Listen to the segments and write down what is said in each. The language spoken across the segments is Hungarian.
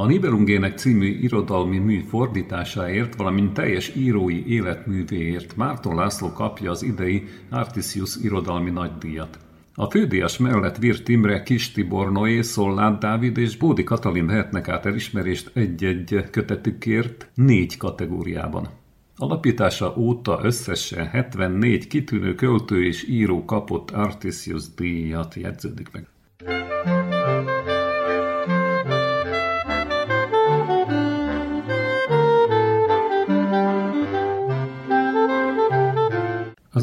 A Nibelungének című irodalmi mű fordításáért, valamint teljes írói életművéért Márton László kapja az idei Artisius irodalmi nagydíjat. A fődíjas mellett Virt Imre, Kis Tibor Noé, Szollát Dávid és Bódi Katalin vehetnek át elismerést egy-egy kötetükért négy kategóriában. Alapítása óta összesen 74 kitűnő költő és író kapott Artisius díjat jegyződik meg.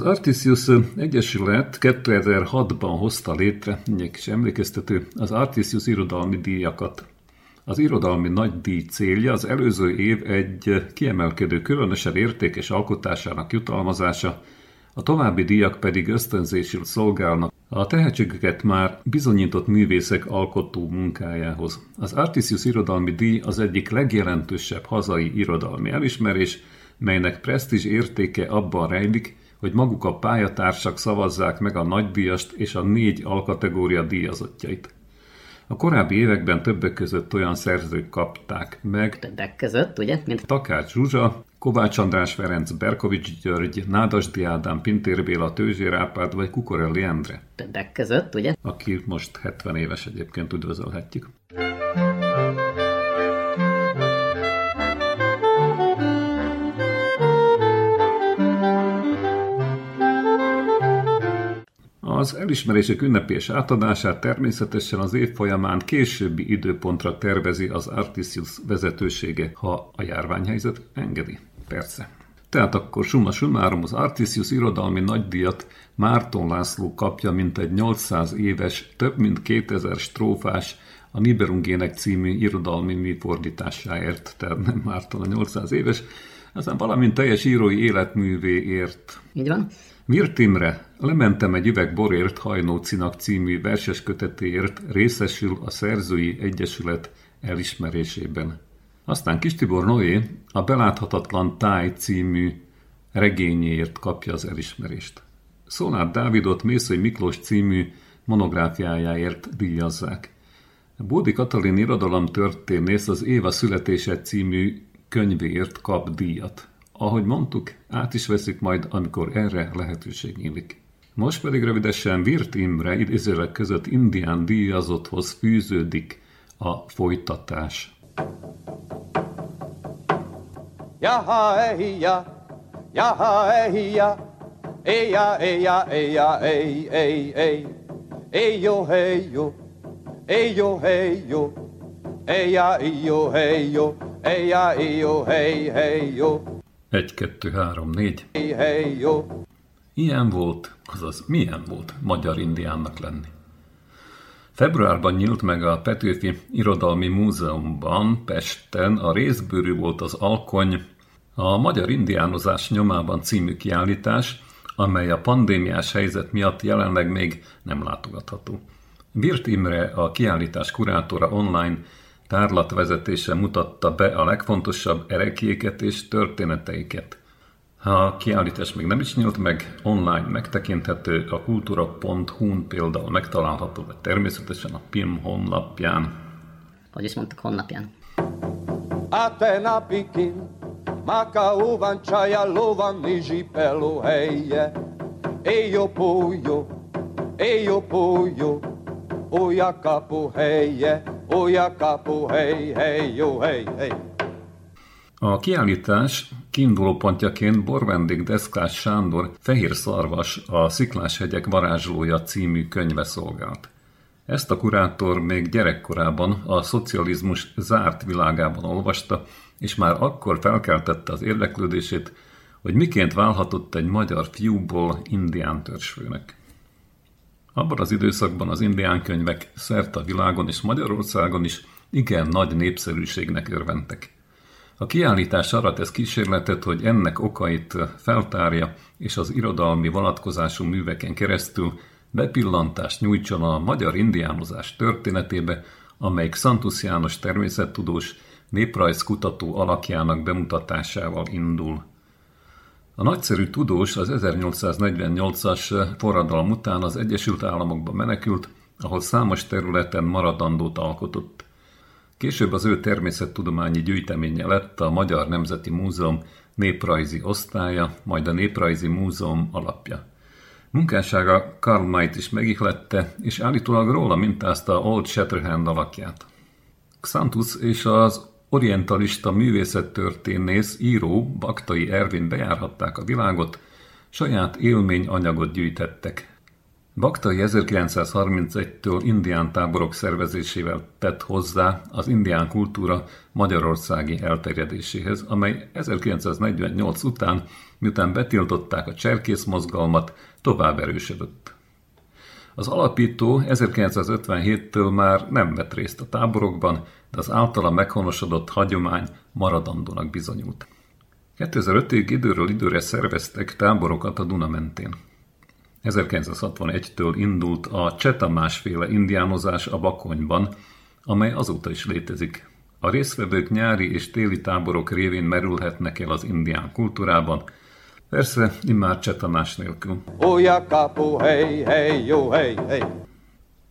Artisius Egyesület 2006-ban hozta létre, egy kis emlékeztető, az Artisius irodalmi díjakat. Az irodalmi nagy díj célja az előző év egy kiemelkedő, különösen értékes alkotásának jutalmazása, a további díjak pedig ösztönzésül szolgálnak a tehetségüket már bizonyított művészek alkotó munkájához. Az Artisius irodalmi díj az egyik legjelentősebb hazai irodalmi elismerés, melynek presztízs értéke abban rejlik, hogy maguk a pályatársak szavazzák meg a nagydíjast és a négy alkategória díjazottjait. A korábbi években többek között olyan szerzők kapták meg. Többek között, ugye? Mint Takács Zsuzsa, Kovács András Ferenc, Berkovics György, Nádasdi Ádám, Pintér Béla, Tőzsér Árpád vagy Kukorelli Endre. Többek között, ugye? Aki most 70 éves egyébként üdvözölhetjük. Az elismerések ünnepés átadását természetesen az év folyamán későbbi időpontra tervezi az Artisius vezetősége, ha a járványhelyzet engedi. Persze. Tehát akkor summa summarum az Artisius irodalmi nagydíjat Márton László kapja mint egy 800 éves, több mint 2000 strófás, a Niberungének című irodalmi mű fordításáért, tehát nem Márton a 800 éves, aztán valamint teljes írói életművéért. Így van. Mirt Imre, lementem egy üveg borért Hajnócinak című verses kötetéért részesül a Szerzői Egyesület elismerésében. Aztán Kis Tibor Noé a Beláthatatlan Táj című regényéért kapja az elismerést. Szolát Dávidot Mészői Miklós című monográfiájáért díjazzák. Bódi Katalin irodalom történész az Éva születése című könyvéért kap díjat. Ahogy mondtuk, át is veszik majd, amikor erre lehetőség nyílik. Most pedig rövidesen Virt Imre idézőleg között indián díjazotthoz fűződik a folytatás. Jaha, ehia, jaha, ehia, eja, eja, eja, ej, ej, ej, ejo, hejo, ejo, hejo, eja, ejo, hejo, eja, ejo, hej, hejo. Egy, kettő, három, négy. Hey, jó. Ilyen volt, azaz milyen volt magyar indiánnak lenni. Februárban nyílt meg a Petőfi Irodalmi Múzeumban Pesten a részbőrű volt az alkony, a Magyar Indiánozás nyomában című kiállítás, amely a pandémiás helyzet miatt jelenleg még nem látogatható. Virt Imre, a kiállítás kurátora online tárlatvezetése mutatta be a legfontosabb erekéket és történeteiket. Ha a kiállítás még nem is nyílt meg, online megtekinthető, a kultúra.hu-n például megtalálható, vagy természetesen a PIM honlapján. Hogy is mondtuk honlapján? Atena Pikin, Maka uvan csaja lovan niži pelo heje. Ejo pojo, ejo pojo, oja kapo heje. Ója kapu, hely, hely, jó, hely, hely. A kiállítás kiindulópontjaként borvendég Deszkás Sándor Fehér Szarvas, a Sziklás-hegyek varázslója című könyve szolgált. Ezt a kurátor még gyerekkorában a szocializmus zárt világában olvasta, és már akkor felkeltette az érdeklődését, hogy miként válhatott egy magyar fiúból indián törzsfőnek. Abban az időszakban az indián könyvek szerte a világon és Magyarországon is igen nagy népszerűségnek örventek. A kiállítás arra tesz kísérletet, hogy ennek okait feltárja, és az irodalmi vonatkozású műveken keresztül bepillantást nyújtson a magyar indiánozás történetébe, amelyik Szantusz János természettudós néprajzkutató alakjának bemutatásával indul. A nagyszerű tudós az 1848-as forradalom után az Egyesült Államokba menekült, ahol számos területen maradandót alkotott. Később az ő természettudományi gyűjteménye lett a Magyar Nemzeti Múzeum néprajzi osztálya, majd a Néprajzi Múzeum alapja. Munkássága Karl Mayt is megihlette, és állítólag róla mintázta Old Shatterhand alakját. Xantus és az orientalista művészettörténész, író Baktai Ervin bejárhatták a világot, saját élményanyagot gyűjtettek. Baktai 1931-től indián táborok szervezésével tett hozzá az indián kultúra magyarországi elterjedéséhez, amely 1948 után, miután betiltották a cserkész mozgalmat, tovább erősödött. Az alapító 1957-től már nem vett részt a táborokban, de az általa meghonosodott hagyomány maradandónak bizonyult. 2005-ig időről időre szerveztek táborokat a Duna mentén. 1961-től indult a Csetamásféle indiánozás a Bakonyban, amely azóta is létezik. A résztvevők nyári és téli táborok révén merülhetnek el az indián kultúrában, persze immár nélkül. Jó, hey, hey.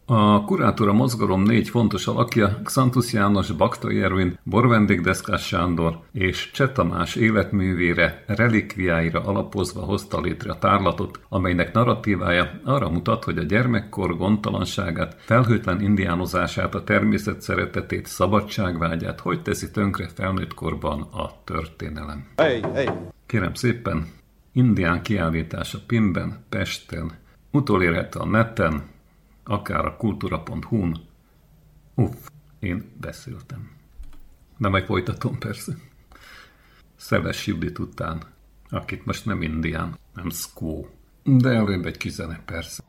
A kurátora mozgalom négy fontos alakja, Xantus János, Baktai Ervin, Borvendék Deszkás Sándor és Csetamás életművére, relikviáira alapozva hozta létre a tárlatot, amelynek narratívája arra mutat, hogy a gyermekkor gondtalanságát, felhőtlen indiánozását, a természet szeretetét, szabadságvágyát hogy teszi tönkre felnőtt korban a történelem. Hey, hey. Kérem szépen, indián kiállítása Pimben, Pesten, utolérhető a neten, akár a kultúra.hu-n. Uff, én beszéltem. De majd folytatom persze. Szeles Judit után, akit most nem indián, nem szkó, de előbb egy kizene persze.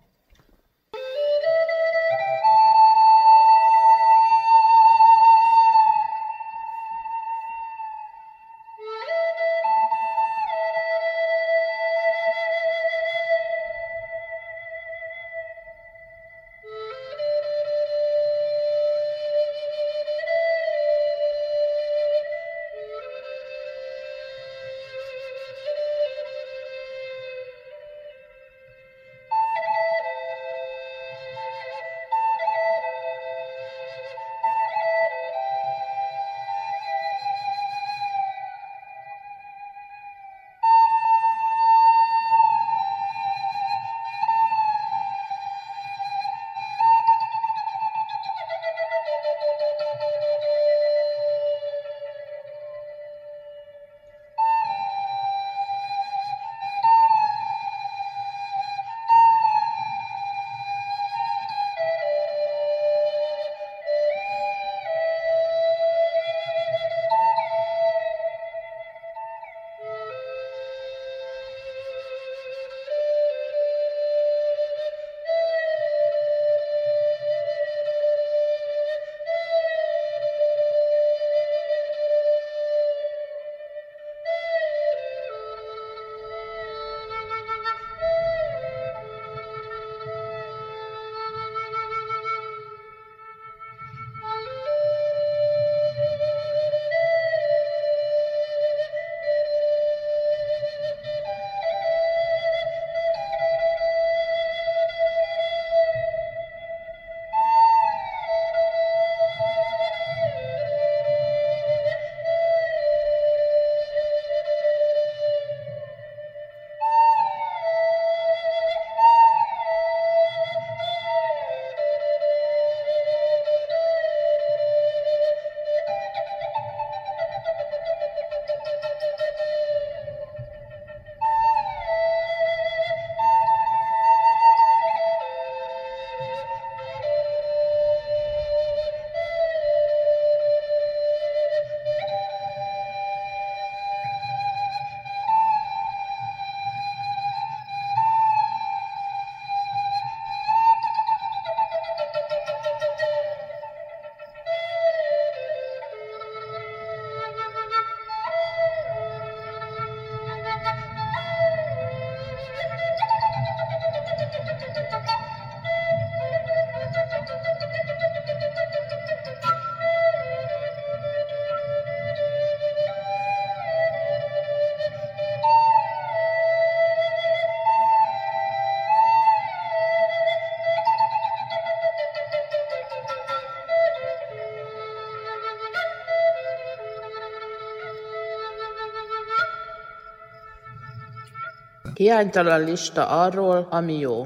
Hiánytalan lista arról, ami jó.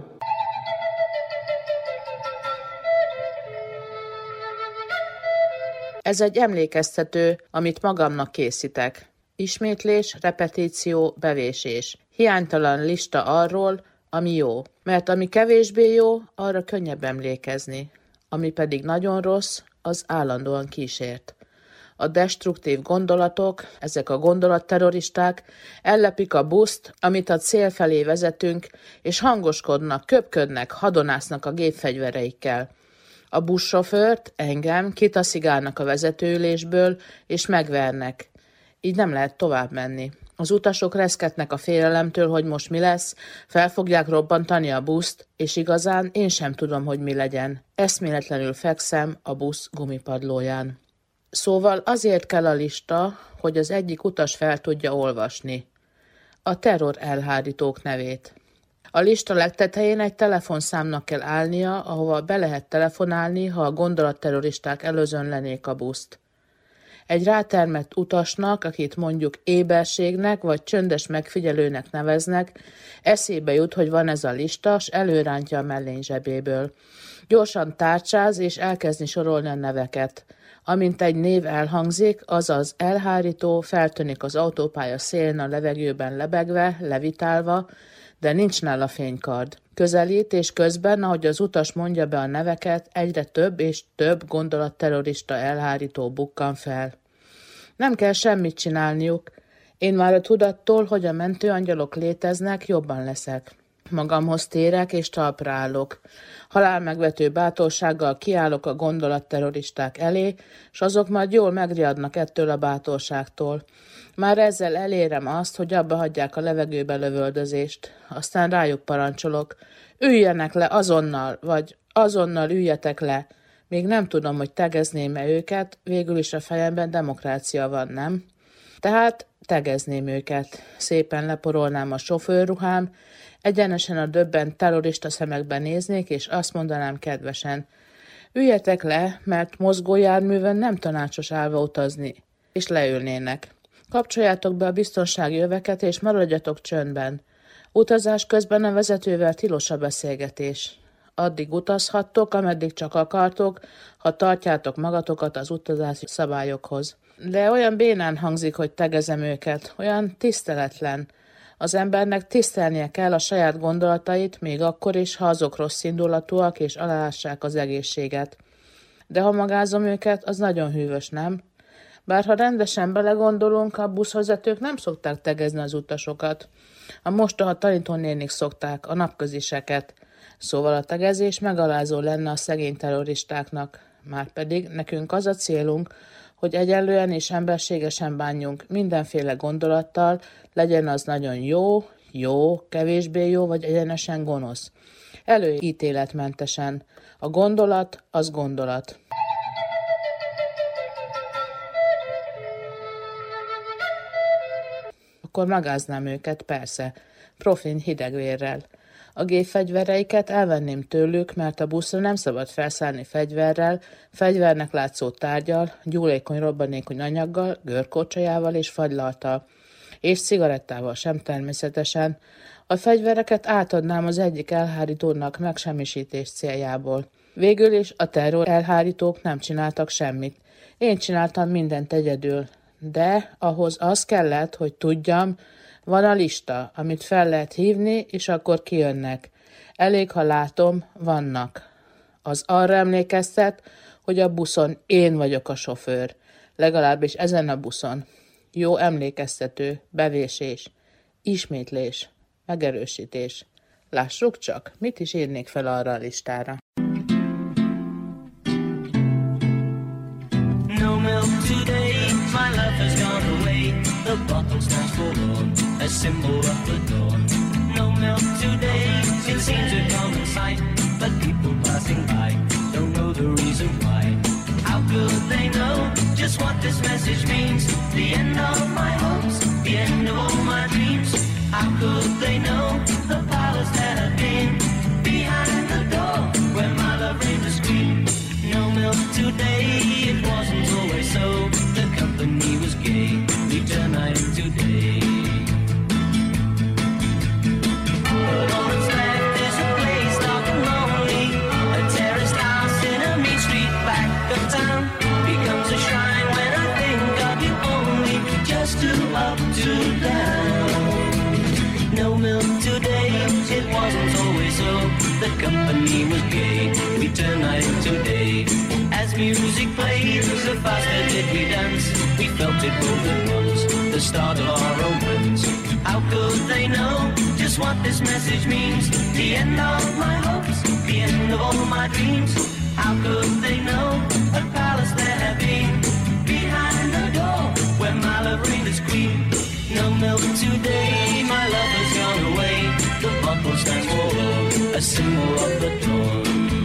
Ez egy emlékeztető, amit magamnak készítek. Ismétlés, repetíció, bevésés. Hiánytalan lista arról, ami jó. Mert ami kevésbé jó, arra könnyebb emlékezni. Ami pedig nagyon rossz, az állandóan kísért. A destruktív gondolatok, ezek a gondolatterroristák ellepik a buszt, amit a cél felé vezetünk, és hangoskodnak, köpködnek, hadonásznak a gépfegyvereikkel. A buszsofőrt, engem kitaszigálnak a vezetőülésből, és megvernek. Így nem lehet tovább menni. Az utasok reszketnek a félelemtől, hogy most mi lesz, fel fogják robbantani a buszt, és igazán én sem tudom, hogy mi legyen. Eszméletlenül fekszem a busz gumipadlóján. Szóval azért kell a lista, hogy az egyik utas fel tudja olvasni. A terror elhárítók nevét. A lista legtetején egy telefonszámnak kell állnia, ahova be lehet telefonálni, ha a gondolatterroristák előzönlenék a buszt. Egy rátermett utasnak, akit mondjuk éberségnek vagy csöndes megfigyelőnek neveznek, eszébe jut, hogy van ez a lista, s előrántja a mellény zsebéből. Gyorsan tárcsáz és elkezdi sorolni a neveket. Amint egy név elhangzik, azaz elhárító, feltönik az autópálya szélén a levegőben lebegve, levitálva, de nincs nála fénykard. Közelít, és közben, ahogy az utas mondja be a neveket, egyre több és több gondolatterrorista elhárító bukkan fel. Nem kell semmit csinálniuk. Én már a tudattól, hogy a mentőangyalok léteznek, jobban leszek. Magamhoz térek és talpra állok. Halálmegvető bátorsággal kiállok a gondolatterroristák elé, és azok majd jól megriadnak ettől a bátorságtól. Már ezzel elérem azt, hogy abba hagyják a levegőbe lövöldözést. Aztán rájuk parancsolok. Üljenek le azonnal, vagy azonnal üljetek le. Még nem tudom, hogy tegezném-e őket, végül is a fejemben demokrácia van, nem? Tehát tegezném őket. Szépen leporolnám a sofőrruhám, egyenesen a döbben terrorista szemekben néznék, és azt mondanám kedvesen, üljetek le, mert mozgójárműven nem tanácsos állva utazni, és leülnének. Kapcsoljátok be a biztonsági öveket, és maradjatok csöndben. Utazás közben a vezetővel tilos a beszélgetés. Addig utazhattok, ameddig csak akartok, ha tartjátok magatokat az utazási szabályokhoz. De olyan bénán hangzik, hogy tegezem őket, olyan tiszteletlen. Az embernek tisztelnie kell a saját gondolatait, még akkor is, ha azok rossz indulatúak és aláássák az egészséget. De ha magázom őket, az nagyon hűvös, nem? Bár ha rendesen belegondolunk, a buszvezetők nem szokták tegezni az utasokat. A mostoha tanítónénik szokták, a napköziseket. Szóval a tegezés megalázó lenne a szegény terroristáknak. Márpedig nekünk az a célunk, hogy egyenlően és emberségesen bánjunk mindenféle gondolattal, legyen az nagyon jó, jó, kevésbé jó, vagy egyenesen gonosz. Előítéletmentesen. A gondolat az gondolat. Akkor magáznám őket, persze, profin hidegvérrel. A gépfegyvereiket elvenném tőlük, mert a buszra nem szabad felszállni fegyverrel, fegyvernek látszó tárgyal, gyúlékony robbanékony anyaggal, görkocsajával és fagylaltal. És cigarettával sem természetesen. A fegyvereket átadnám az egyik elhárítónak megsemmisítés céljából. Végül is a terror elhárítók nem csináltak semmit. Én csináltam mindent egyedül. De ahhoz az kellett, hogy tudjam, van a lista, amit fel lehet hívni, és akkor kijönnek. Elég, ha látom, vannak. Az arra emlékeztet, hogy a buszon én vagyok a sofőr. Legalábbis ezen a buszon. Jó emlékeztető, bevésés, ismétlés, megerősítés. Lássuk csak, mit is írnék fel arra a listára. No milk today, my love has gone away. The bottle stands forlorn. A symbol of the dawn. No milk today, it seems a common sight, but people passing by don't know the reason why. How could they know just what this message means? The end of my hopes, the end of all my dreams. How could they know the felt it both at once, the start of our romance. How could they know just what this message means? The end of my hopes, the end of all my dreams. How could they know a palace there had been behind the door where my love reigned as queen? No milk today, my love has gone away. The bottle stands for a symbol of the dawn.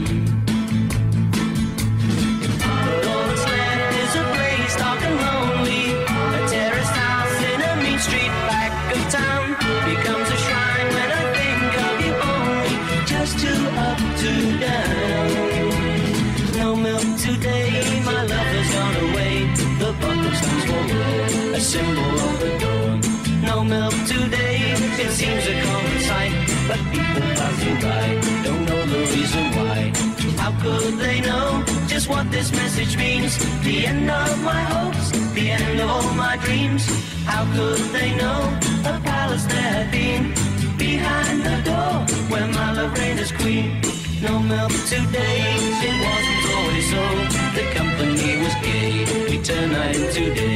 Reason why. How could they know just what this message means? The end of my hopes, the end of all my dreams. How could they know a palace there had been behind the door where my love reigned as queen? No milk today, it wasn't always so. The company was gay, we turned night into day.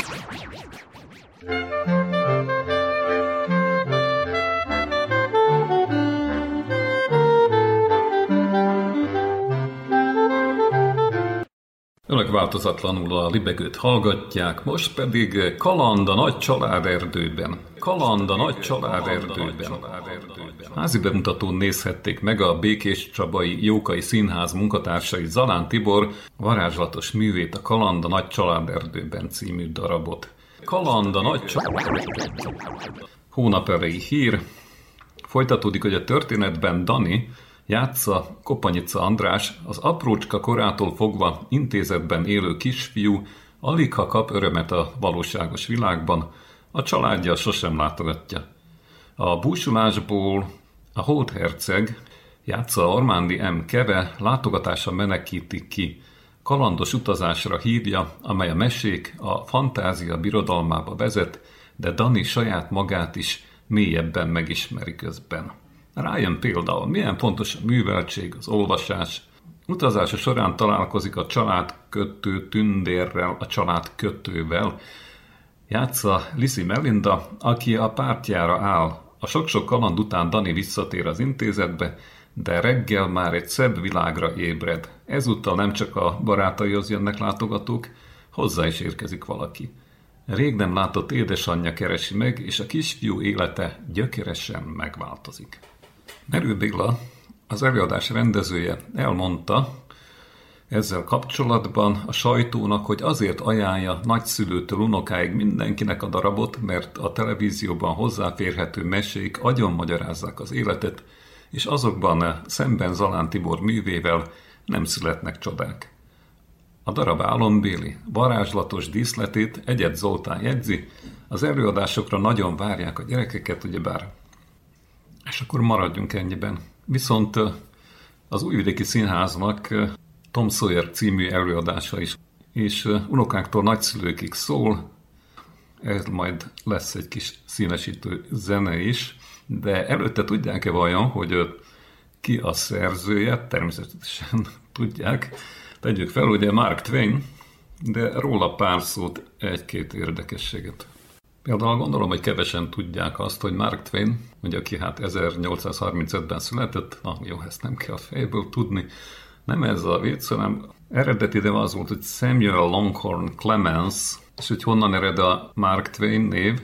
változatlanul a libegőt hallgatják, most pedig Kaland a nagy családerdőben. Kaland a nagy családerdőben. Házi bemutatón nézhették meg a Békés Csabai Jókai Színház munkatársai Zalán Tibor varázslatos művét a Kaland a nagy családerdőben című darabot. Kaland a nagy családerdőben. Hónap elejé hír. Folytatódik, hogy a történetben Dani, Játsza Kopanyica András, az aprócska korától fogva intézetben élő kisfiú, alig ha kap örömet a valóságos világban, a családja sosem látogatja. A búsulásból a Holt Herceg, játsza Armándi M. Keve látogatása menekíti ki, kalandos utazásra hívja, amely a mesék, a fantázia birodalmába vezet, de Dani saját magát is mélyebben megismeri közben. Rájön például, milyen fontos a műveltség, az olvasás. Utazása során találkozik a család kötő tündérrel, a család kötővel. Játsza Lisi Melinda, aki a pártjára áll. A sok-sok kaland után Dani visszatér az intézetbe, de reggel már egy szebb világra ébred. Ezúttal nem csak a barátaihoz jönnek látogatók, hozzá is érkezik valaki. Rég nem látott édesanyja keresi meg, és a kisfiú élete gyökeresen megváltozik. Merő Béla, az előadás rendezője elmondta ezzel kapcsolatban a sajtónak, hogy azért ajánlja nagyszülőtől unokáig mindenkinek a darabot, mert a televízióban hozzáférhető mesék agyon magyarázzák az életet, és azokban szemben Zalán Tibor művével nem születnek csodák. A darab álombéli, varázslatos díszletét Egyet Zoltán jegyzi, az előadásokra nagyon várják a gyerekeket, ugyebár és akkor maradjunk ennyiben. Viszont az Újvidéki Színháznak Tom Sawyer című előadása is, és unokáktól nagyszülőkig szól, ez majd lesz egy kis színesítő zene is, de előtte tudják-e vajon, hogy ki a szerzője? Természetesen tudják. Tegyük fel, ugye Mark Twain, de róla pár szót, egy-két érdekességet. Például gondolom, hogy kevesen tudják azt, hogy Mark Twain, ugye aki hát 1835-ben született, na jó, ezt nem kell fejből tudni, nem ez a vicc, hanem eredeti de az volt, hogy Samuel Longhorn Clemens, és hogy honnan ered a Mark Twain név,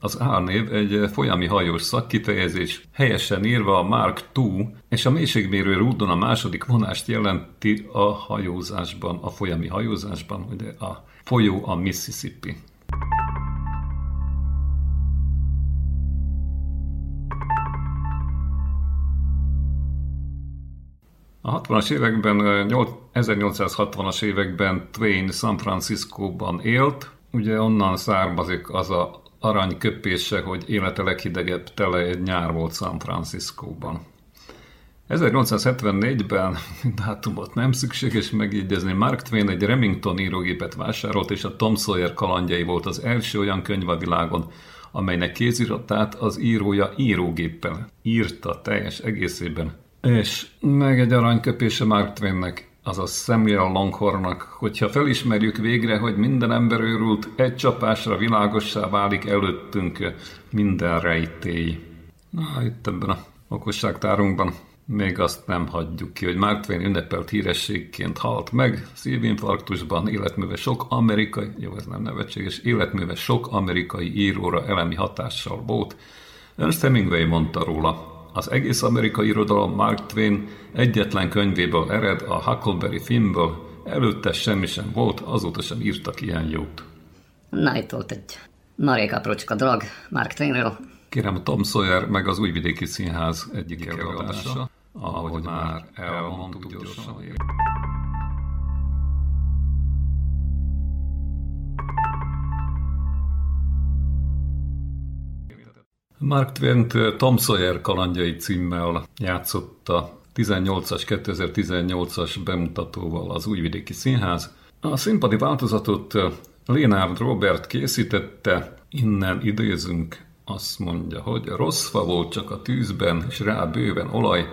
az A név egy folyami hajós szakkifejezés, helyesen írva a Mark II, és a mélységmérő rúdon a második vonást jelenti a hajózásban, a folyami hajózásban, ugye a folyó a Mississippi. A 60-as években, 1860-as években Twain San Franciscóban élt, ugye onnan származik az a aranyköpése, hogy élete leghidegebb tele egy nyár volt San Franciscóban. 1874-ben, dátumot nem szükséges megjegyezni, Mark Twain egy Remington írógépet vásárolt, és a Tom Sawyer kalandjai volt az első olyan könyv a világon, amelynek kéziratát az írója írógéppel írta teljes egészében. És meg egy aranyköpése Mark Twainnek, azaz Samuel Longhornnak, hogyha felismerjük végre, hogy minden ember őrült, egy csapásra világossá válik előttünk minden rejtély. Na, itt ebben a okosságtárunkban még azt nem hagyjuk ki, hogy Mark Twain ünnepelt hírességként halt meg, szívinfarktusban életműve sok amerikai, jó ez nem nevetséges, életműve sok amerikai íróra elemi hatással volt. Ernst Hemingway mondta róla, az egész amerikai irodalom Mark Twain egyetlen könyvéből ered, a Huckleberry Finnből, előtte semmi sem volt, azóta sem írtak ilyen jót. Na, itt volt egy marék aprócska dolog Mark Twainről. Kérem, a Tom Sawyer meg az Újvidéki Színház egyik előadása, ahogy már elmondtuk gyorsan. Mark Twain Tom Sawyer kalandjai címmel játszotta 18-as, 2018-as bemutatóval az Újvidéki Színház. A színpadi változatot Lénárd Robert készítette, innen idézünk, azt mondja, hogy rossz volt csak a tűzben, és rá bőven olaj,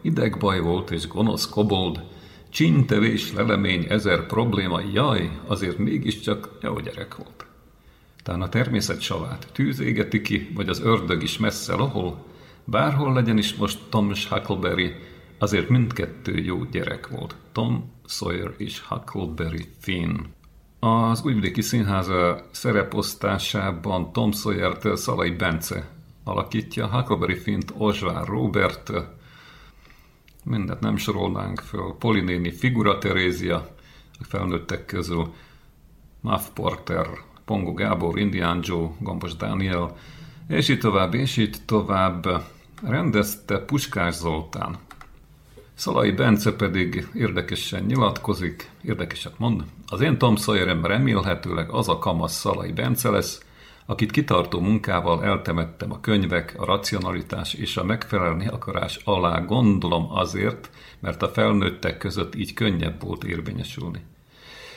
idegbaj volt és gonosz kobold, csintevés, lelemény, ezer probléma, jaj, azért mégiscsak jó gyerek volt. Talán a természet savát tűz égeti ki, vagy az ördög is messze lohol, bárhol legyen is most Tom és Huckleberry, azért mindkettő jó gyerek volt. Tom Sawyer és Huckleberry Finn. Az Újvidéki Színház szereposztásában Tom Sawyer-t Szalai Bence alakítja, Huckleberry Fint Ozsvár Robert, mindent nem sorolnánk föl, Polinéni Figura Terézia, a felnőttek közül, Muff Porter, Pongo Gábor, Indián Joe, Gombos Dániel, és így tovább, és így tovább rendezte Puskás Zoltán. Szalai Bence pedig érdekesen nyilatkozik, érdekeset mond. Az én Tom Sawyerem remélhetőleg az a kamasz Szalai Bence lesz, akit kitartó munkával eltemettem a könyvek, a racionalitás és a megfelelni akarás alá gondolom azért, mert a felnőttek között így könnyebb volt érvényesülni.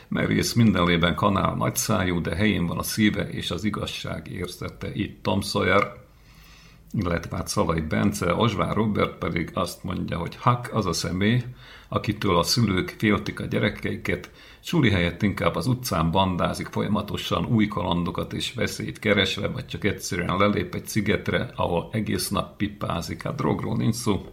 Merész mindenlében kanál nagyszájú, de helyén van a szíve és az igazság érzete. Itt Tom Sawyer, illetve hát Szalai Bence, Osvár Robert pedig azt mondja, hogy Huck az a személy, akitől a szülők féltik a gyerekeiket, Suli helyett inkább az utcán bandázik folyamatosan új kalandokat és veszélyt keresve, vagy csak egyszerűen lelép egy szigetre, ahol egész nap pipázik. Hát drogról nincs szó.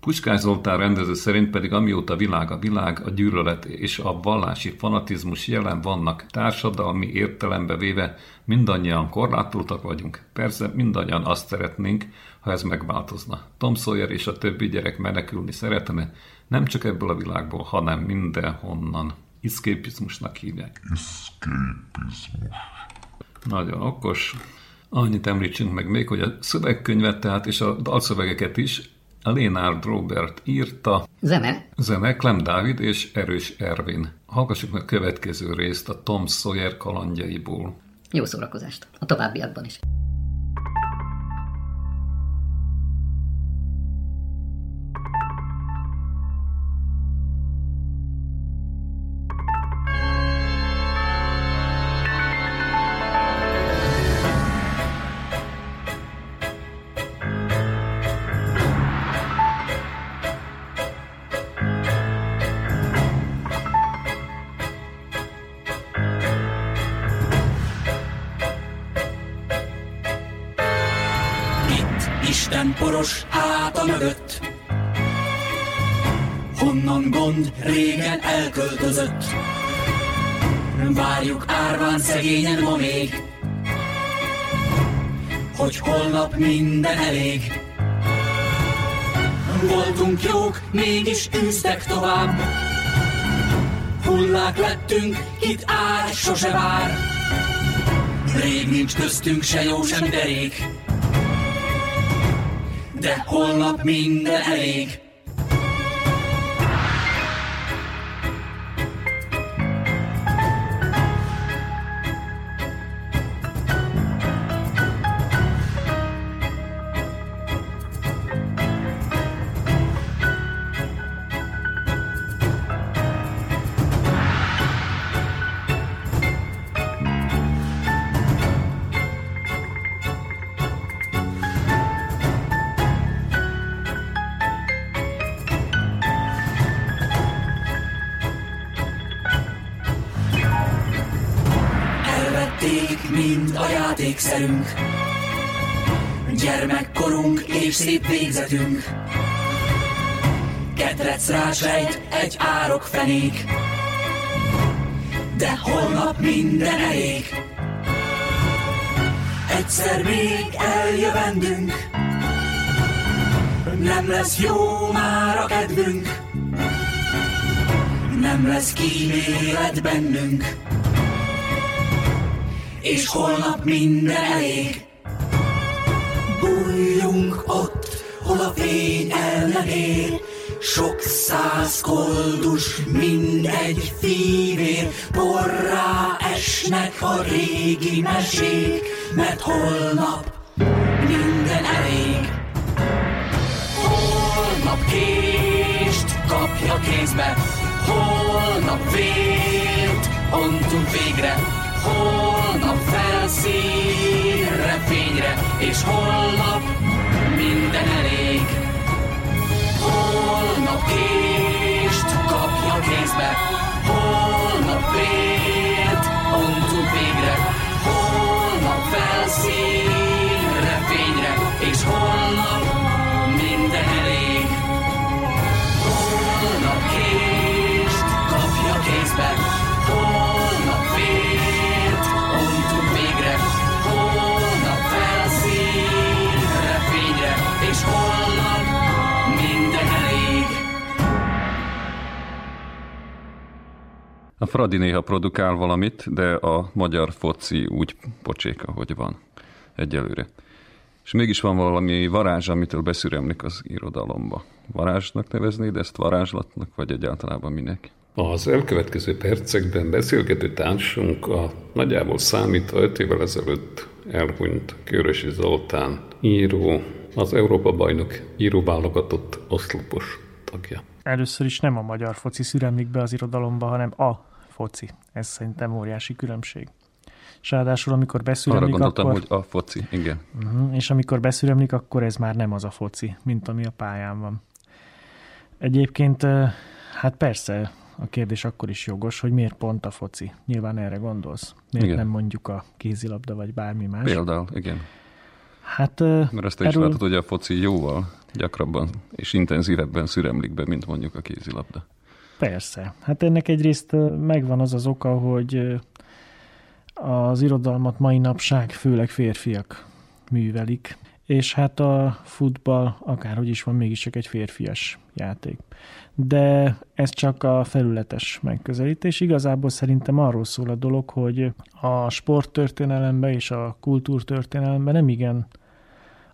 Puskás Zoltán rendező szerint pedig amióta világ a világ, a gyűlölet és a vallási fanatizmus jelen vannak társadalmi értelembe véve, mindannyian korlátoltak vagyunk. Persze mindannyian azt szeretnénk, ha ez megváltozna. Tom Sawyer és a többi gyerek menekülni szeretne, nem csak ebből a világból, hanem mindenhonnan. Escapizmusnak hívják. Escapizmus. Nagyon okos. Annyit említsünk meg még, hogy a szövegkönyvet tehát és a dalszövegeket is Lénárd Robert írta, Zene? zene Clem Dávid és Erős Ervin. Hallgassuk meg a következő részt a Tom Sawyer kalandjaiból. Jó szórakozást. A továbbiakban is. Minden elég. Voltunk jók, mégis űztek tovább. Hullák lettünk, kit ár, sose vár. Rég nincs köztünk se jó, sem derék. De holnap minden elég. Játékszerünk. Gyermekkorunk és szép végzetünk. Ketrec rásejt, egy árok fenék. De holnap minden elég. Egyszer még eljövendünk. Nem lesz jó már a kedvünk. Nem lesz kímélet bennünk. És holnap minden elég. Bújjunk ott, hol a fény el nem ér, sok száz koldus, mindegy fívér, porrá esnek a régi mesék, mert holnap minden elég. Holnap kést kapja kézbe, holnap vért ontunk végre, holnap felszínre, fényre, és holnap minden elég. A Fradi néha produkál valamit, de a magyar foci úgy pocsék, ahogy van egyelőre. És mégis van valami varázs, amitől beszüremlik az irodalomba. Varázsnak neveznéd ezt varázslatnak, vagy egyáltalában minek? Az elkövetkező percekben beszélgető társunk a nagyjából számítva öt évvel ezelőtt elhunyt Körösi Zoltán író, az Európa bajnok íróválogatott oszlopos tagja. Először is nem a magyar foci szüremlik be az irodalomba, hanem a foci. Ez szerintem óriási különbség. És ráadásul, amikor Arra beszüremlik, gondoltam, akkor... hogy a foci, igen. Uh-huh. És amikor beszüremlik, akkor ez már nem az a foci, mint ami a pályán van. Egyébként, hát persze, a kérdés akkor is jogos, hogy miért pont a foci. Nyilván erre gondolsz. Miért Igen. nem mondjuk a kézilabda, vagy bármi más? Például, igen. Hát, Mert azt te is látod, hogy a foci jóval gyakrabban és intenzívebben szüremlik be, mint mondjuk a kézilabda. Persze. Hát ennek egyrészt megvan az az oka, hogy az irodalmat mai napság főleg férfiak művelik, és hát a futball akárhogy is van, mégiscsak egy férfias játék. De ez csak a felületes megközelítés. Igazából szerintem arról szól a dolog, hogy a sporttörténelemben és a kultúrtörténelemben nem igen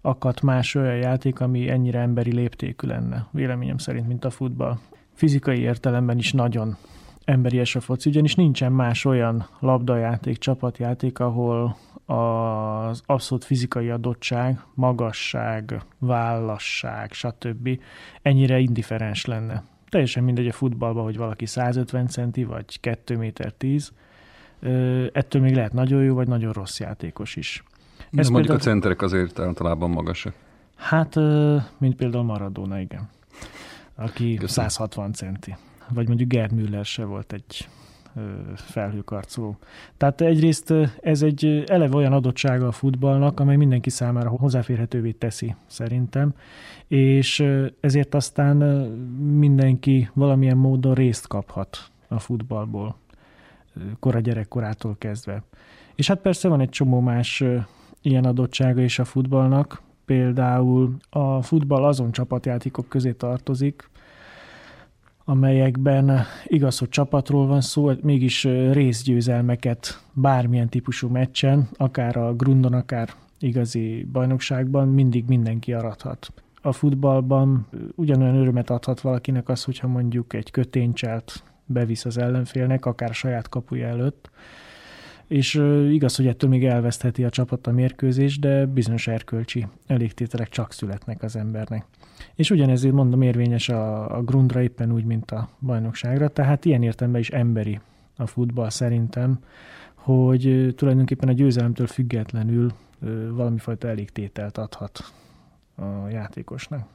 akadt más olyan játék, ami ennyire emberi léptékű lenne, véleményem szerint, mint a futball. Fizikai értelemben is nagyon emberies a foci, ugyanis nincsen más olyan labdajáték, csapatjáték, ahol az abszolút fizikai adottság, magasság, vállasság, stb. ennyire indiferens lenne. Teljesen mindegy a futballban, hogy valaki 150 centi, vagy 2 méter 10, Ö, ettől még lehet nagyon jó, vagy nagyon rossz játékos is. De Ez mondjuk például- a centerek azért általában magasak. Hát, mint például Maradona, igen. Aki Köszönöm. 160 centi. Vagy mondjuk Gerd Müller se volt egy felhőkarcoló. Tehát egyrészt ez egy eleve olyan adottsága a futballnak, amely mindenki számára hozzáférhetővé teszi, szerintem, és ezért aztán mindenki valamilyen módon részt kaphat a futballból, kora gyerekkorától kezdve. És hát persze van egy csomó más ilyen adottsága is a futballnak, például a futball azon csapatjátékok közé tartozik, amelyekben igaz, hogy csapatról van szó, mégis részgyőzelmeket bármilyen típusú meccsen, akár a grundon, akár igazi bajnokságban mindig mindenki arathat. A futballban ugyanolyan örömet adhat valakinek az, hogyha mondjuk egy köténycselt bevisz az ellenfélnek, akár saját kapuja előtt, és igaz, hogy ettől még elvesztheti a csapat a mérkőzés, de bizonyos erkölcsi elégtételek csak születnek az embernek. És ugyanezért mondom érvényes a, a grundra éppen úgy, mint a bajnokságra, tehát ilyen értelemben is emberi a futball szerintem, hogy tulajdonképpen a győzelemtől függetlenül valamifajta elégtételt adhat a játékosnak.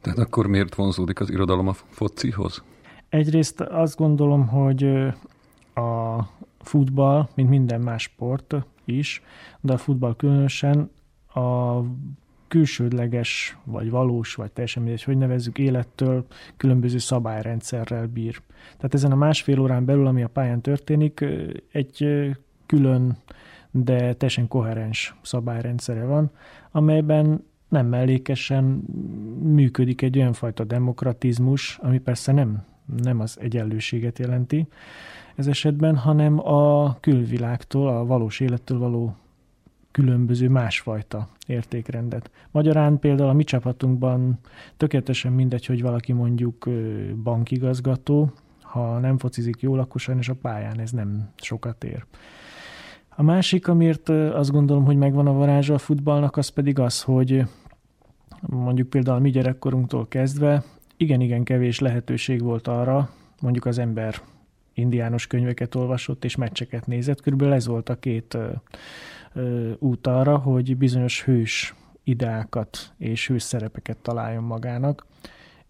Tehát akkor miért vonzódik az irodalom a focihoz? Egyrészt azt gondolom, hogy a futball, mint minden más sport, is, de a futball különösen a külsődleges, vagy valós, vagy teljesen mindegy, hogy nevezzük, élettől különböző szabályrendszerrel bír. Tehát ezen a másfél órán belül, ami a pályán történik, egy külön, de teljesen koherens szabályrendszere van, amelyben nem mellékesen működik egy olyan fajta demokratizmus, ami persze nem, nem az egyenlőséget jelenti ez esetben, hanem a külvilágtól, a valós élettől való különböző másfajta értékrendet. Magyarán például a mi csapatunkban tökéletesen mindegy, hogy valaki mondjuk bankigazgató, ha nem focizik jól, akkor sajnos a pályán ez nem sokat ér. A másik, amiért azt gondolom, hogy megvan a varázsa a futballnak, az pedig az, hogy mondjuk például mi gyerekkorunktól kezdve igen-igen kevés lehetőség volt arra, mondjuk az ember indiános könyveket olvasott és meccseket nézett. Körülbelül ez volt a két ö, ö, út arra, hogy bizonyos hős ideákat és hős szerepeket találjon magának.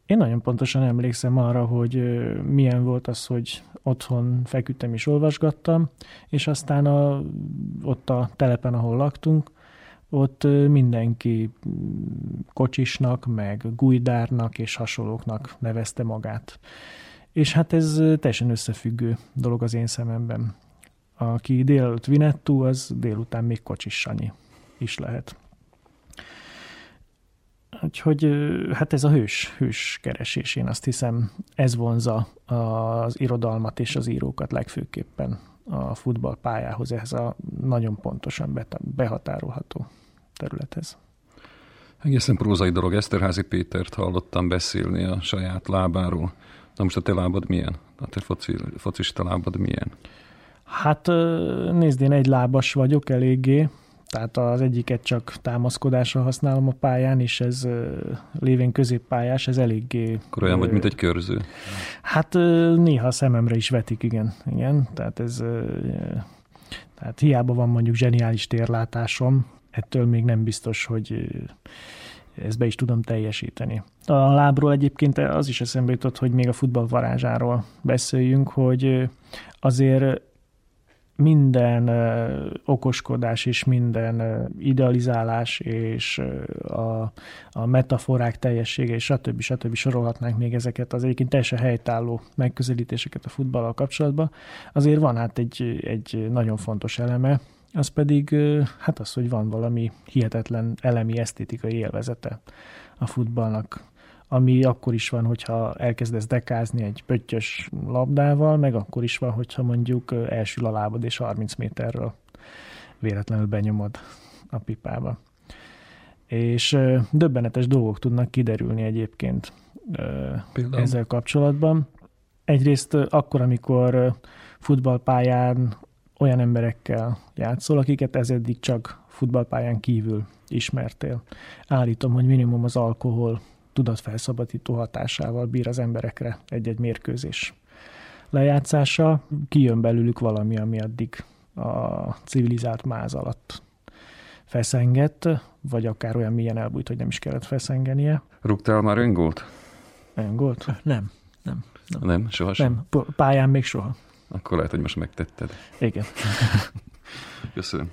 Én nagyon pontosan emlékszem arra, hogy milyen volt az, hogy otthon feküdtem és olvasgattam, és aztán a, ott a telepen, ahol laktunk, ott mindenki kocsisnak, meg gujdárnak és hasonlóknak nevezte magát. És hát ez teljesen összefüggő dolog az én szememben. Aki délelőtt Vinettú, az délután még kocsis Sanyi is lehet. Úgyhogy hát ez a hős, hős keresés, én azt hiszem, ez vonza az irodalmat és az írókat legfőképpen a futballpályához, ehhez a nagyon pontosan behatárolható területhez. Egészen prózai dolog. Eszterházi Pétert hallottam beszélni a saját lábáról. Na most a te lábad milyen? A te foci, focista lábad milyen? Hát nézd, én egy lábas vagyok eléggé, tehát az egyiket csak támaszkodásra használom a pályán, és ez lévén középpályás, ez eléggé... Akkor olyan vagy, mint egy körző? Hát néha a szememre is vetik, igen. igen. Tehát ez... Tehát hiába van mondjuk zseniális térlátásom, ettől még nem biztos, hogy ezt be is tudom teljesíteni. A lábról egyébként az is eszembe jutott, hogy még a futball varázsáról beszéljünk, hogy azért minden okoskodás és minden idealizálás és a, a metaforák teljessége és stb. stb. sorolhatnánk még ezeket az egyébként teljesen helytálló megközelítéseket a futballal kapcsolatban. Azért van hát egy, egy nagyon fontos eleme, az pedig hát az, hogy van valami hihetetlen elemi esztétikai élvezete a futballnak, ami akkor is van, hogyha elkezdesz dekázni egy pöttyös labdával, meg akkor is van, hogyha mondjuk elsül a lábad és 30 méterről véletlenül benyomod a pipába. És döbbenetes dolgok tudnak kiderülni egyébként Például? ezzel kapcsolatban. Egyrészt akkor, amikor futballpályán olyan emberekkel játszol, akiket ez eddig csak futballpályán kívül ismertél. Állítom, hogy minimum az alkohol tudatfelszabadító hatásával bír az emberekre egy-egy mérkőzés lejátszása. Kijön belőlük valami, ami addig a civilizált máz alatt feszengett, vagy akár olyan milyen elbújt, hogy nem is kellett feszengenie. Rúgtál már öngolt? Öngolt? Nem, nem. Nem, nem sohasem? Nem, pályán még soha. Akkor lehet, hogy most megtetted. Igen. Köszönöm.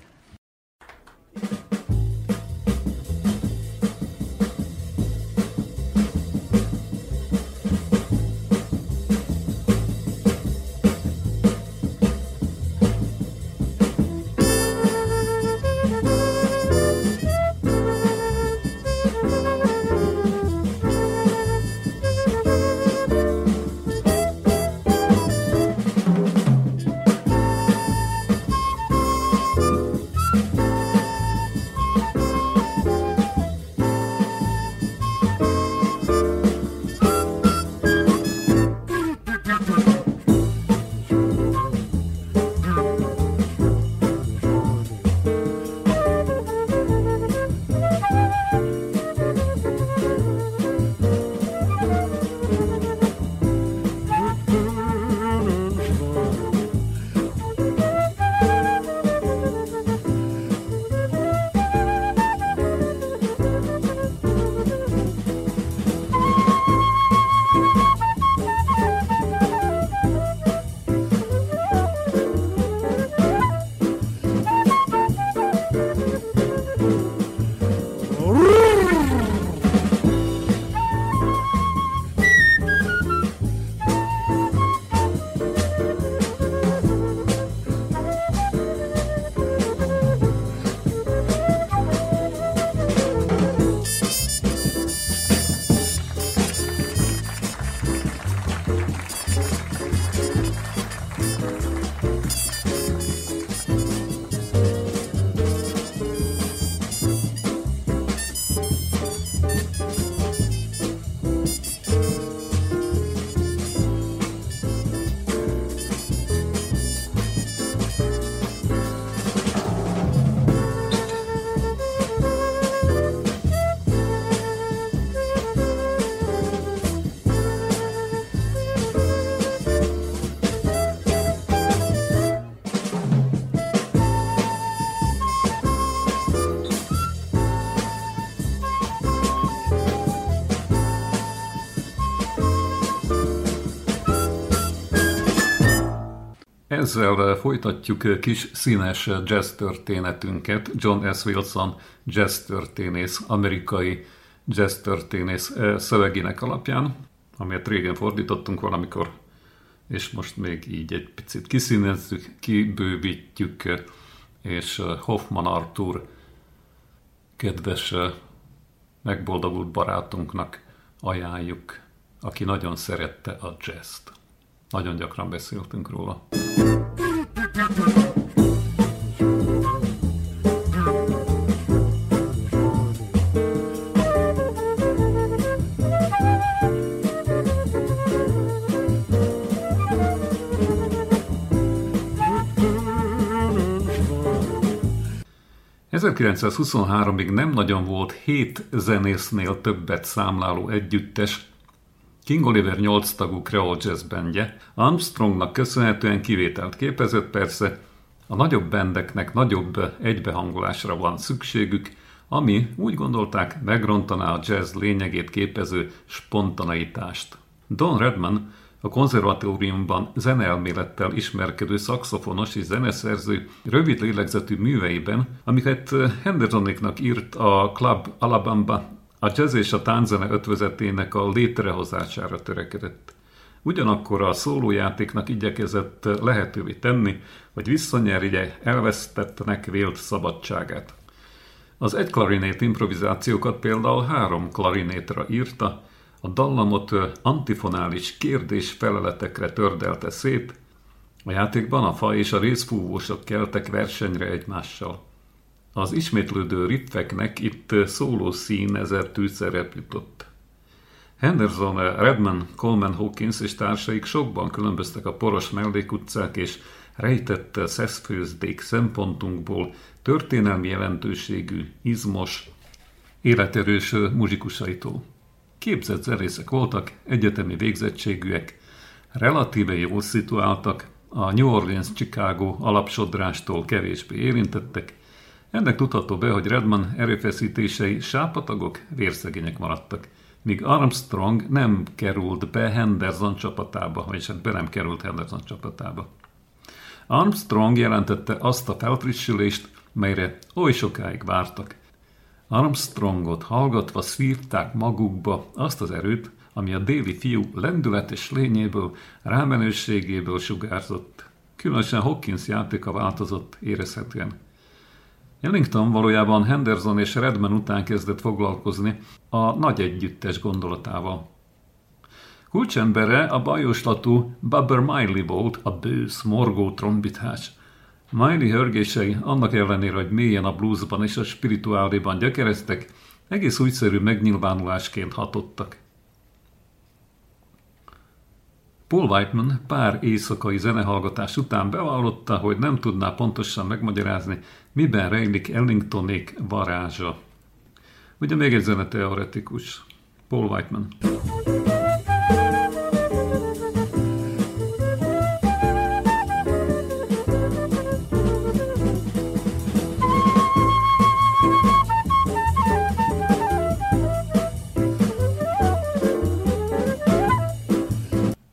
Ezzel folytatjuk kis színes jazz történetünket. John S. Wilson jazz történész, amerikai jazz történész szövegének alapján, amelyet régen fordítottunk valamikor, és most még így egy picit kiszínezzük, kibővítjük, és Hoffman Arthur kedves megboldogult barátunknak ajánljuk, aki nagyon szerette a jazzt. Nagyon gyakran beszéltünk róla. 1923-ig nem nagyon volt hét zenésznél többet számláló együttes, King Oliver 8 tagú Creole Jazz bandje, Armstrongnak köszönhetően kivételt képezett persze, a nagyobb bendeknek nagyobb egybehangolásra van szükségük, ami úgy gondolták megrontaná a jazz lényegét képező spontaneitást. Don Redman a konzervatóriumban zeneelmélettel ismerkedő szakszofonos és zeneszerző rövid lélegzetű műveiben, amiket Hendersonéknak írt a Club Alabama, a jazz és a tánzene ötvözetének a létrehozására törekedett. Ugyanakkor a szólójátéknak igyekezett lehetővé tenni, hogy visszanyerje elvesztettnek vélt szabadságát. Az egy klarinét improvizációkat például három klarinétra írta, a dallamot antifonális kérdés-feleletekre tördelte szét, a játékban a fa és a részfúvósok keltek versenyre egymással. Az ismétlődő riffeknek itt szóló színezetű szerep jutott. Henderson, Redman, Coleman Hawkins és társaik sokban különböztek a poros mellékutcák és rejtett szeszfőzdék szempontunkból történelmi jelentőségű, izmos, életerős muzsikusaitól. Képzett zenészek voltak, egyetemi végzettségűek, relatíve jól szituáltak, a New Orleans-Chicago alapsodrástól kevésbé érintettek, ennek tudható be, hogy Redman erőfeszítései sápatagok, vérszegények maradtak, míg Armstrong nem került be Henderson csapatába, vagyis hát be nem került Henderson csapatába. Armstrong jelentette azt a felfrissülést, melyre oly sokáig vártak. Armstrongot hallgatva szívták magukba azt az erőt, ami a déli fiú lendületes lényéből, rámenőségéből sugárzott. Különösen Hawkins játéka változott érezhetően. Ellington valójában Henderson és Redman után kezdett foglalkozni a nagy együttes gondolatával. Kulcsembere a bajoslatú Bubber Miley volt, a bősz, morgó trombitás, Miley hörgései annak ellenére, hogy mélyen a bluesban és a spirituáliban gyökereztek, egész újszerű megnyilvánulásként hatottak. Paul Whiteman pár éjszakai zenehallgatás után bevallotta, hogy nem tudná pontosan megmagyarázni, miben rejlik Ellingtonék varázsa. Ugye még egy zeneteoretikus, Paul Whiteman.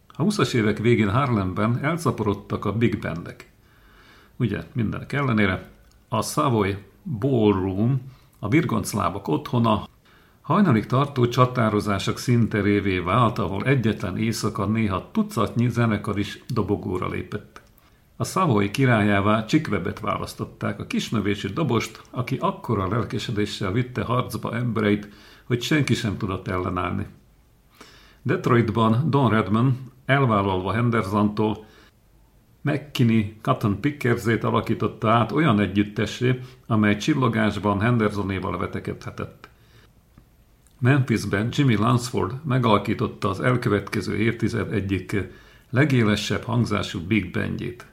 A 20-as évek végén Harlemben elszaporodtak a big bandek. Ugye, mindenek ellenére a Savoy Ballroom, a virgonclábok otthona, hajnalig tartó csatározások szinterévé vált, ahol egyetlen éjszaka néha tucatnyi zenekar is dobogóra lépett. A Savoy királyává Csikvebet választották, a kisnövésű dobost, aki akkora lelkesedéssel vitte harcba embereit, hogy senki sem tudott ellenállni. Detroitban Don Redman, elvállalva Hendersontól, McKinney Cotton Pickersét alakította át olyan együttessé, amely csillogásban Hendersonéval vetekedhetett. Memphisben Jimmy Lansford megalakította az elkövetkező évtized egyik legélesebb hangzású big bandjét.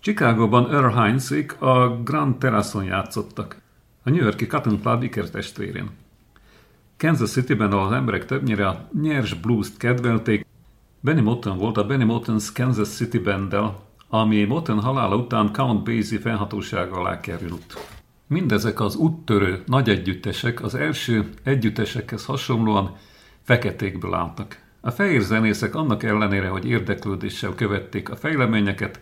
Chicagóban Earl Heinzék a Grand Terrasson játszottak, a New Yorki Cotton Club ikertestvérén. Kansas Cityben, ahol az emberek többnyire a nyers blues-t kedvelték, Benny Motten volt a Benny Motten's Kansas City banddel, ami Motten halála után Count Basie fennhatósága alá került. Mindezek az úttörő nagy együttesek az első együttesekhez hasonlóan feketékből álltak. A fehér zenészek annak ellenére, hogy érdeklődéssel követték a fejleményeket,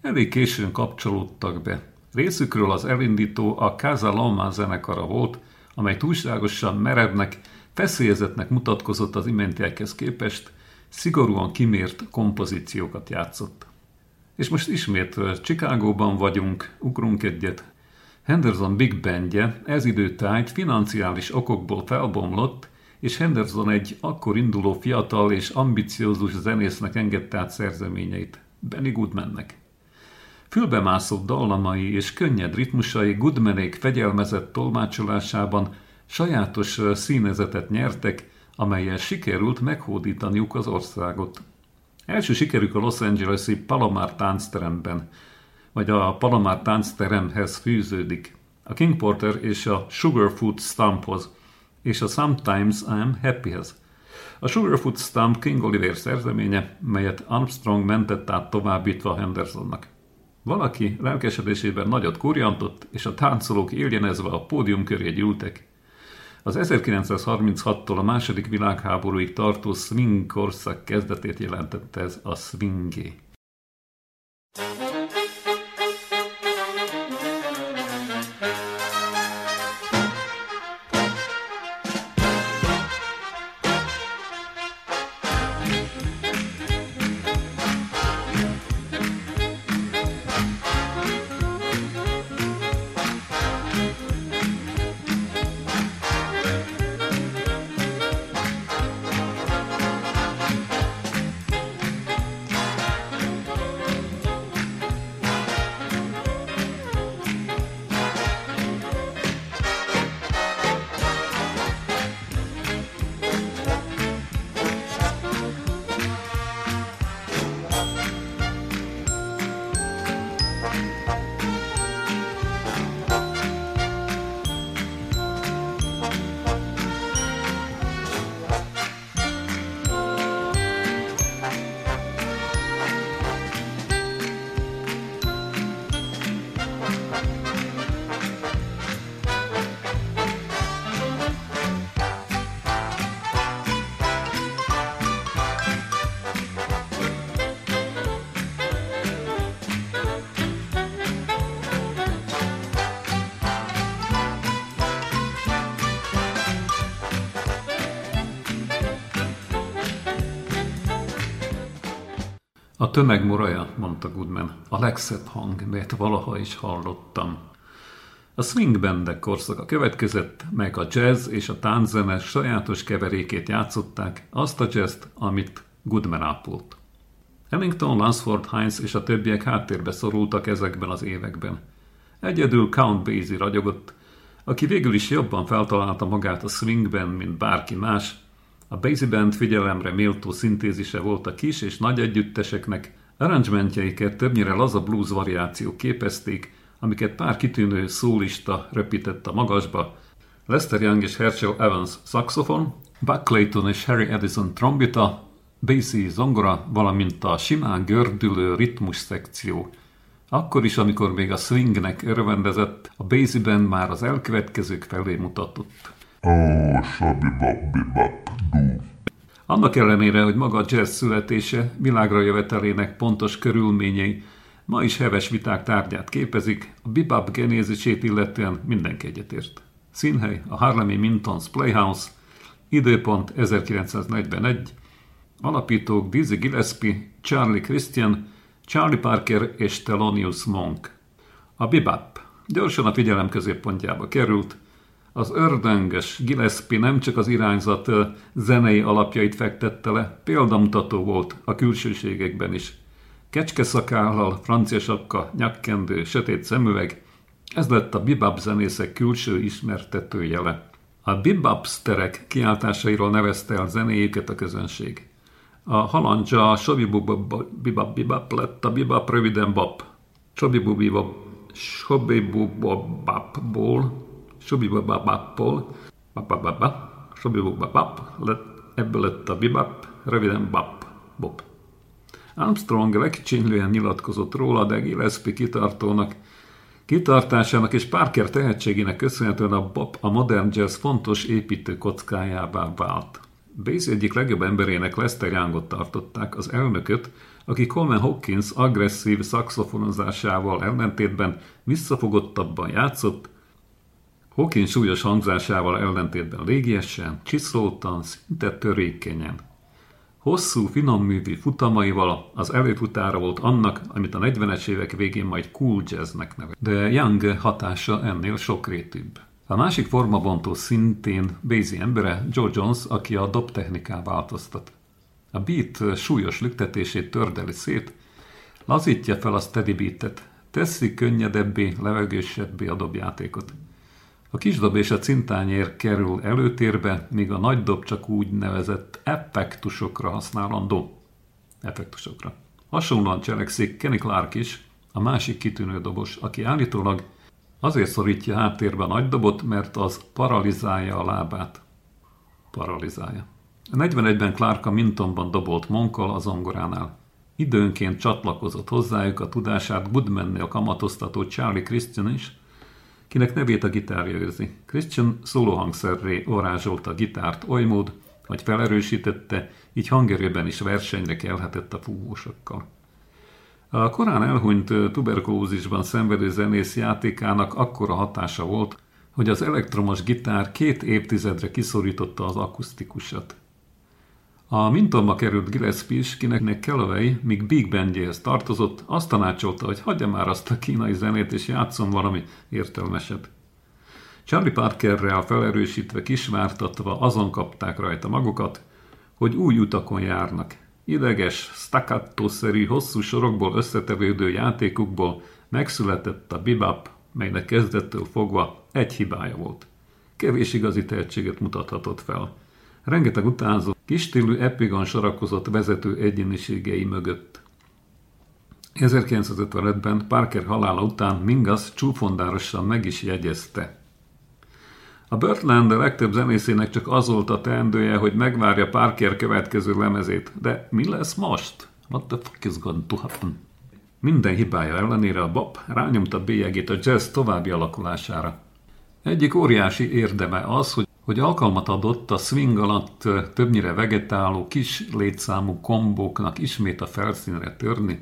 elég későn kapcsolódtak be. Részükről az elindító a Casa Loma zenekara volt, amely túlságosan merednek, feszélyezetnek mutatkozott az iméntiekhez képest, szigorúan kimért kompozíciókat játszott. És most ismét Chicagóban vagyunk, ugrunk egyet. Henderson Big Bandje ez időtájt financiális okokból felbomlott, és Henderson egy akkor induló fiatal és ambiciózus zenésznek engedte át szerzeményeit, Benny Goodmannek. Fülbemászó dallamai és könnyed ritmusai Goodmanék fegyelmezett tolmácsolásában sajátos színezetet nyertek, amelyel sikerült meghódítaniuk az országot. Első sikerük a Los Angeles-i Palomar táncteremben, vagy a Palomar táncteremhez fűződik. A King Porter és a Sugarfoot Stamphoz, és a Sometimes I'm Happyhez. A Sugarfoot Stamp King Oliver szerzeménye, melyet Armstrong mentett át továbbítva Hendersonnak. Valaki lelkesedésében nagyot kurjantott, és a táncolók éljenezve a pódium köré gyűltek. Az 1936-tól a második világháborúig tartó swing korszak kezdetét jelentette ez a swingé. A tömeg moraja, mondta Goodman, a legszebb hang, melyet valaha is hallottam. A swing bandek korszaka következett, meg a jazz és a tánczene sajátos keverékét játszották, azt a jazzt, amit Goodman ápolt. Ellington, Lansford, Heinz és a többiek háttérbe szorultak ezekben az években. Egyedül Count Basie ragyogott, aki végül is jobban feltalálta magát a swingben, mint bárki más, a Basie Band figyelemre méltó szintézise volt a kis és nagy együtteseknek, arrangementjeiket többnyire laza blues variációk képezték, amiket pár kitűnő szólista röpített a magasba, Lester Young és Herschel Evans saxofon, Buck Clayton és Harry Edison trombita, Basie zongora, valamint a simán gördülő ritmus szekció. Akkor is, amikor még a swingnek örvendezett, a Basie Band már az elkövetkezők felé mutatott. Annak ellenére, hogy maga a jazz születése, világra jövetelének pontos körülményei ma is heves viták tárgyát képezik, a bebop genézisét illetően mindenki egyetért. Színhely a Harlemi Mintons Playhouse, időpont 1941, alapítók Dizzy Gillespie, Charlie Christian, Charlie Parker és Thelonious Monk. A bebop gyorsan a figyelem középpontjába került, az ördönges Gillespie nem csak az irányzat zenei alapjait fektette le, példamutató volt a külsőségekben is. Kecske szakállal, francia sapka, nyakkendő, sötét szemüveg, ez lett a bebop zenészek külső ismertető jele. A bebopsterek kiáltásairól nevezte el zenéjüket a közönség. A halandzsa a sobibubab bebop lett a bebop röviden bop. Sobibubabból Subibababból, babababa, subibabab, lett, ebből lett a bibap, röviden bap, bob. Armstrong legkicsinylően nyilatkozott róla, de Gillespie kitartónak, kitartásának és Parker tehetségének köszönhetően a bop a modern jazz fontos építő kockájává vált. Basie egyik legjobb emberének Lester Youngot tartották, az elnököt, aki Coleman Hawkins agresszív szaxofonozásával ellentétben visszafogottabban játszott, Hawkins súlyos hangzásával ellentétben légiesen, csiszoltan, szinte törékenyen. Hosszú, finomművű futamaival az előfutára volt annak, amit a 40-es évek végén majd cool jazznek nevet. De Young hatása ennél sokrétűbb. A másik formabontó szintén Basie embere, Joe Jones, aki a dob techniká változtat. A beat súlyos lüktetését tördeli szét, lazítja fel a steady beatet, teszi könnyedebbé, levegősebbé a dobjátékot. A kisdob és a cintányér kerül előtérbe, míg a nagy dob csak úgy nevezett effektusokra használandó. Effektusokra. Hasonlóan cselekszik Kenny Clark is, a másik kitűnő dobos, aki állítólag azért szorítja háttérbe a nagy dobot, mert az paralizálja a lábát. Paralizálja. A 41-ben Clark a Mintonban dobolt Monkal az zongoránál. Időnként csatlakozott hozzájuk a tudását Goodmannél kamatoztató Charlie Christian is, kinek nevét a gitárja őrzi. Christian szólóhangszerré varázsolta a gitárt oly mód, hogy felerősítette, így hangerőben is versenyre kelhetett a fúvósokkal. A korán elhunyt tuberkulózisban szenvedő zenész játékának akkora hatása volt, hogy az elektromos gitár két évtizedre kiszorította az akusztikusat. A mintomba került Gillespie is, kinek Calloway, míg Big Bandjéhez tartozott, azt tanácsolta, hogy hagyja már azt a kínai zenét, és játszon valami értelmeset. Charlie Parkerrel felerősítve, kisvártatva azon kapták rajta magukat, hogy új utakon járnak. Ideges, staccato-szerű, hosszú sorokból összetevődő játékukból megszületett a bebop, melynek kezdettől fogva egy hibája volt. Kevés igazi tehetséget mutathatott fel. Rengeteg utánzó, kistílű epigon sorakozott vezető egyéniségei mögött. 1955-ben Parker halála után Mingus csúfondárosan meg is jegyezte. A Birdland a legtöbb zenészének csak az volt a teendője, hogy megvárja Parker következő lemezét. De mi lesz most? What the fuck is going to happen? Minden hibája ellenére a Bob rányomta bélyegét a jazz további alakulására. Egyik óriási érdeme az, hogy hogy alkalmat adott a swing alatt többnyire vegetáló kis létszámú kombóknak ismét a felszínre törni,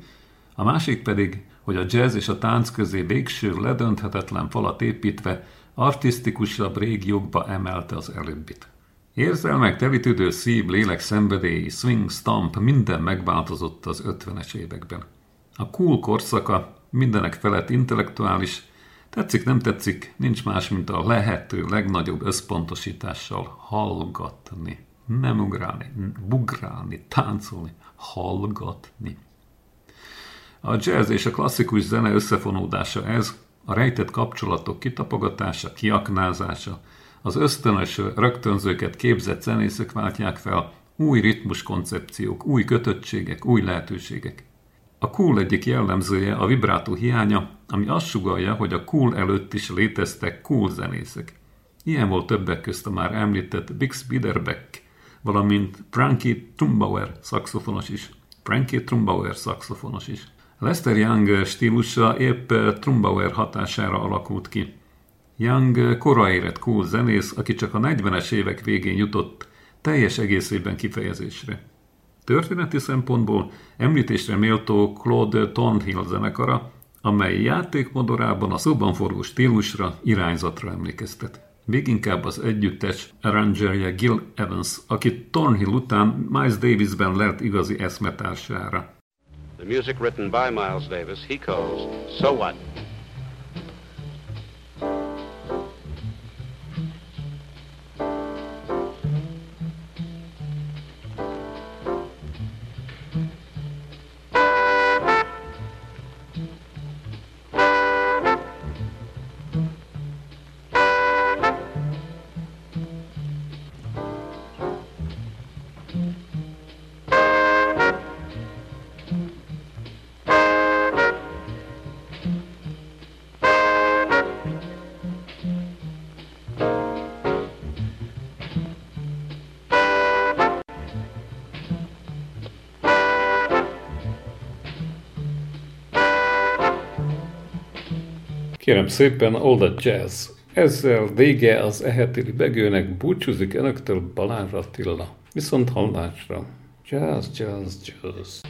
a másik pedig, hogy a jazz és a tánc közé végső ledönthetetlen falat építve artisztikusabb régiókba emelte az előbbit. Érzelmek telítődő szív, lélek szenvedélyi, swing, stamp, minden megváltozott az 50-es években. A cool korszaka mindenek felett intellektuális, Tetszik, nem tetszik, nincs más, mint a lehető legnagyobb összpontosítással hallgatni. Nem ugrálni, bugrálni, táncolni, hallgatni. A jazz és a klasszikus zene összefonódása ez, a rejtett kapcsolatok kitapogatása, kiaknázása, az ösztönös rögtönzőket képzett zenészek váltják fel, új ritmus koncepciók, új kötöttségek, új lehetőségek. A cool egyik jellemzője a vibrátó hiánya, ami azt sugalja, hogy a cool előtt is léteztek cool zenészek. Ilyen volt többek közt a már említett Bix Biederbeck, valamint Frankie Trumbauer szaxofonos is. Frankie Trumbauer szaxofonos is. Lester Young stílusa épp Trumbauer hatására alakult ki. Young koraérett cool zenész, aki csak a 40-es évek végén jutott teljes egészében kifejezésre. Történeti szempontból említésre méltó Claude Thornhill zenekara, amely játékmodorában a szóban forgó stílusra, irányzatra emlékeztet. Még inkább az együttes arrangerje Gil Evans, aki Thornhill után Miles Davisben lett igazi eszmetársára. The music written by Miles Davis, he calls So What? Kérem szépen, All That Jazz. Ezzel vége az eheti begőnek, búcsúzik önöktől Balázs Attila. Viszont hallásra. Jazz, jazz, jazz.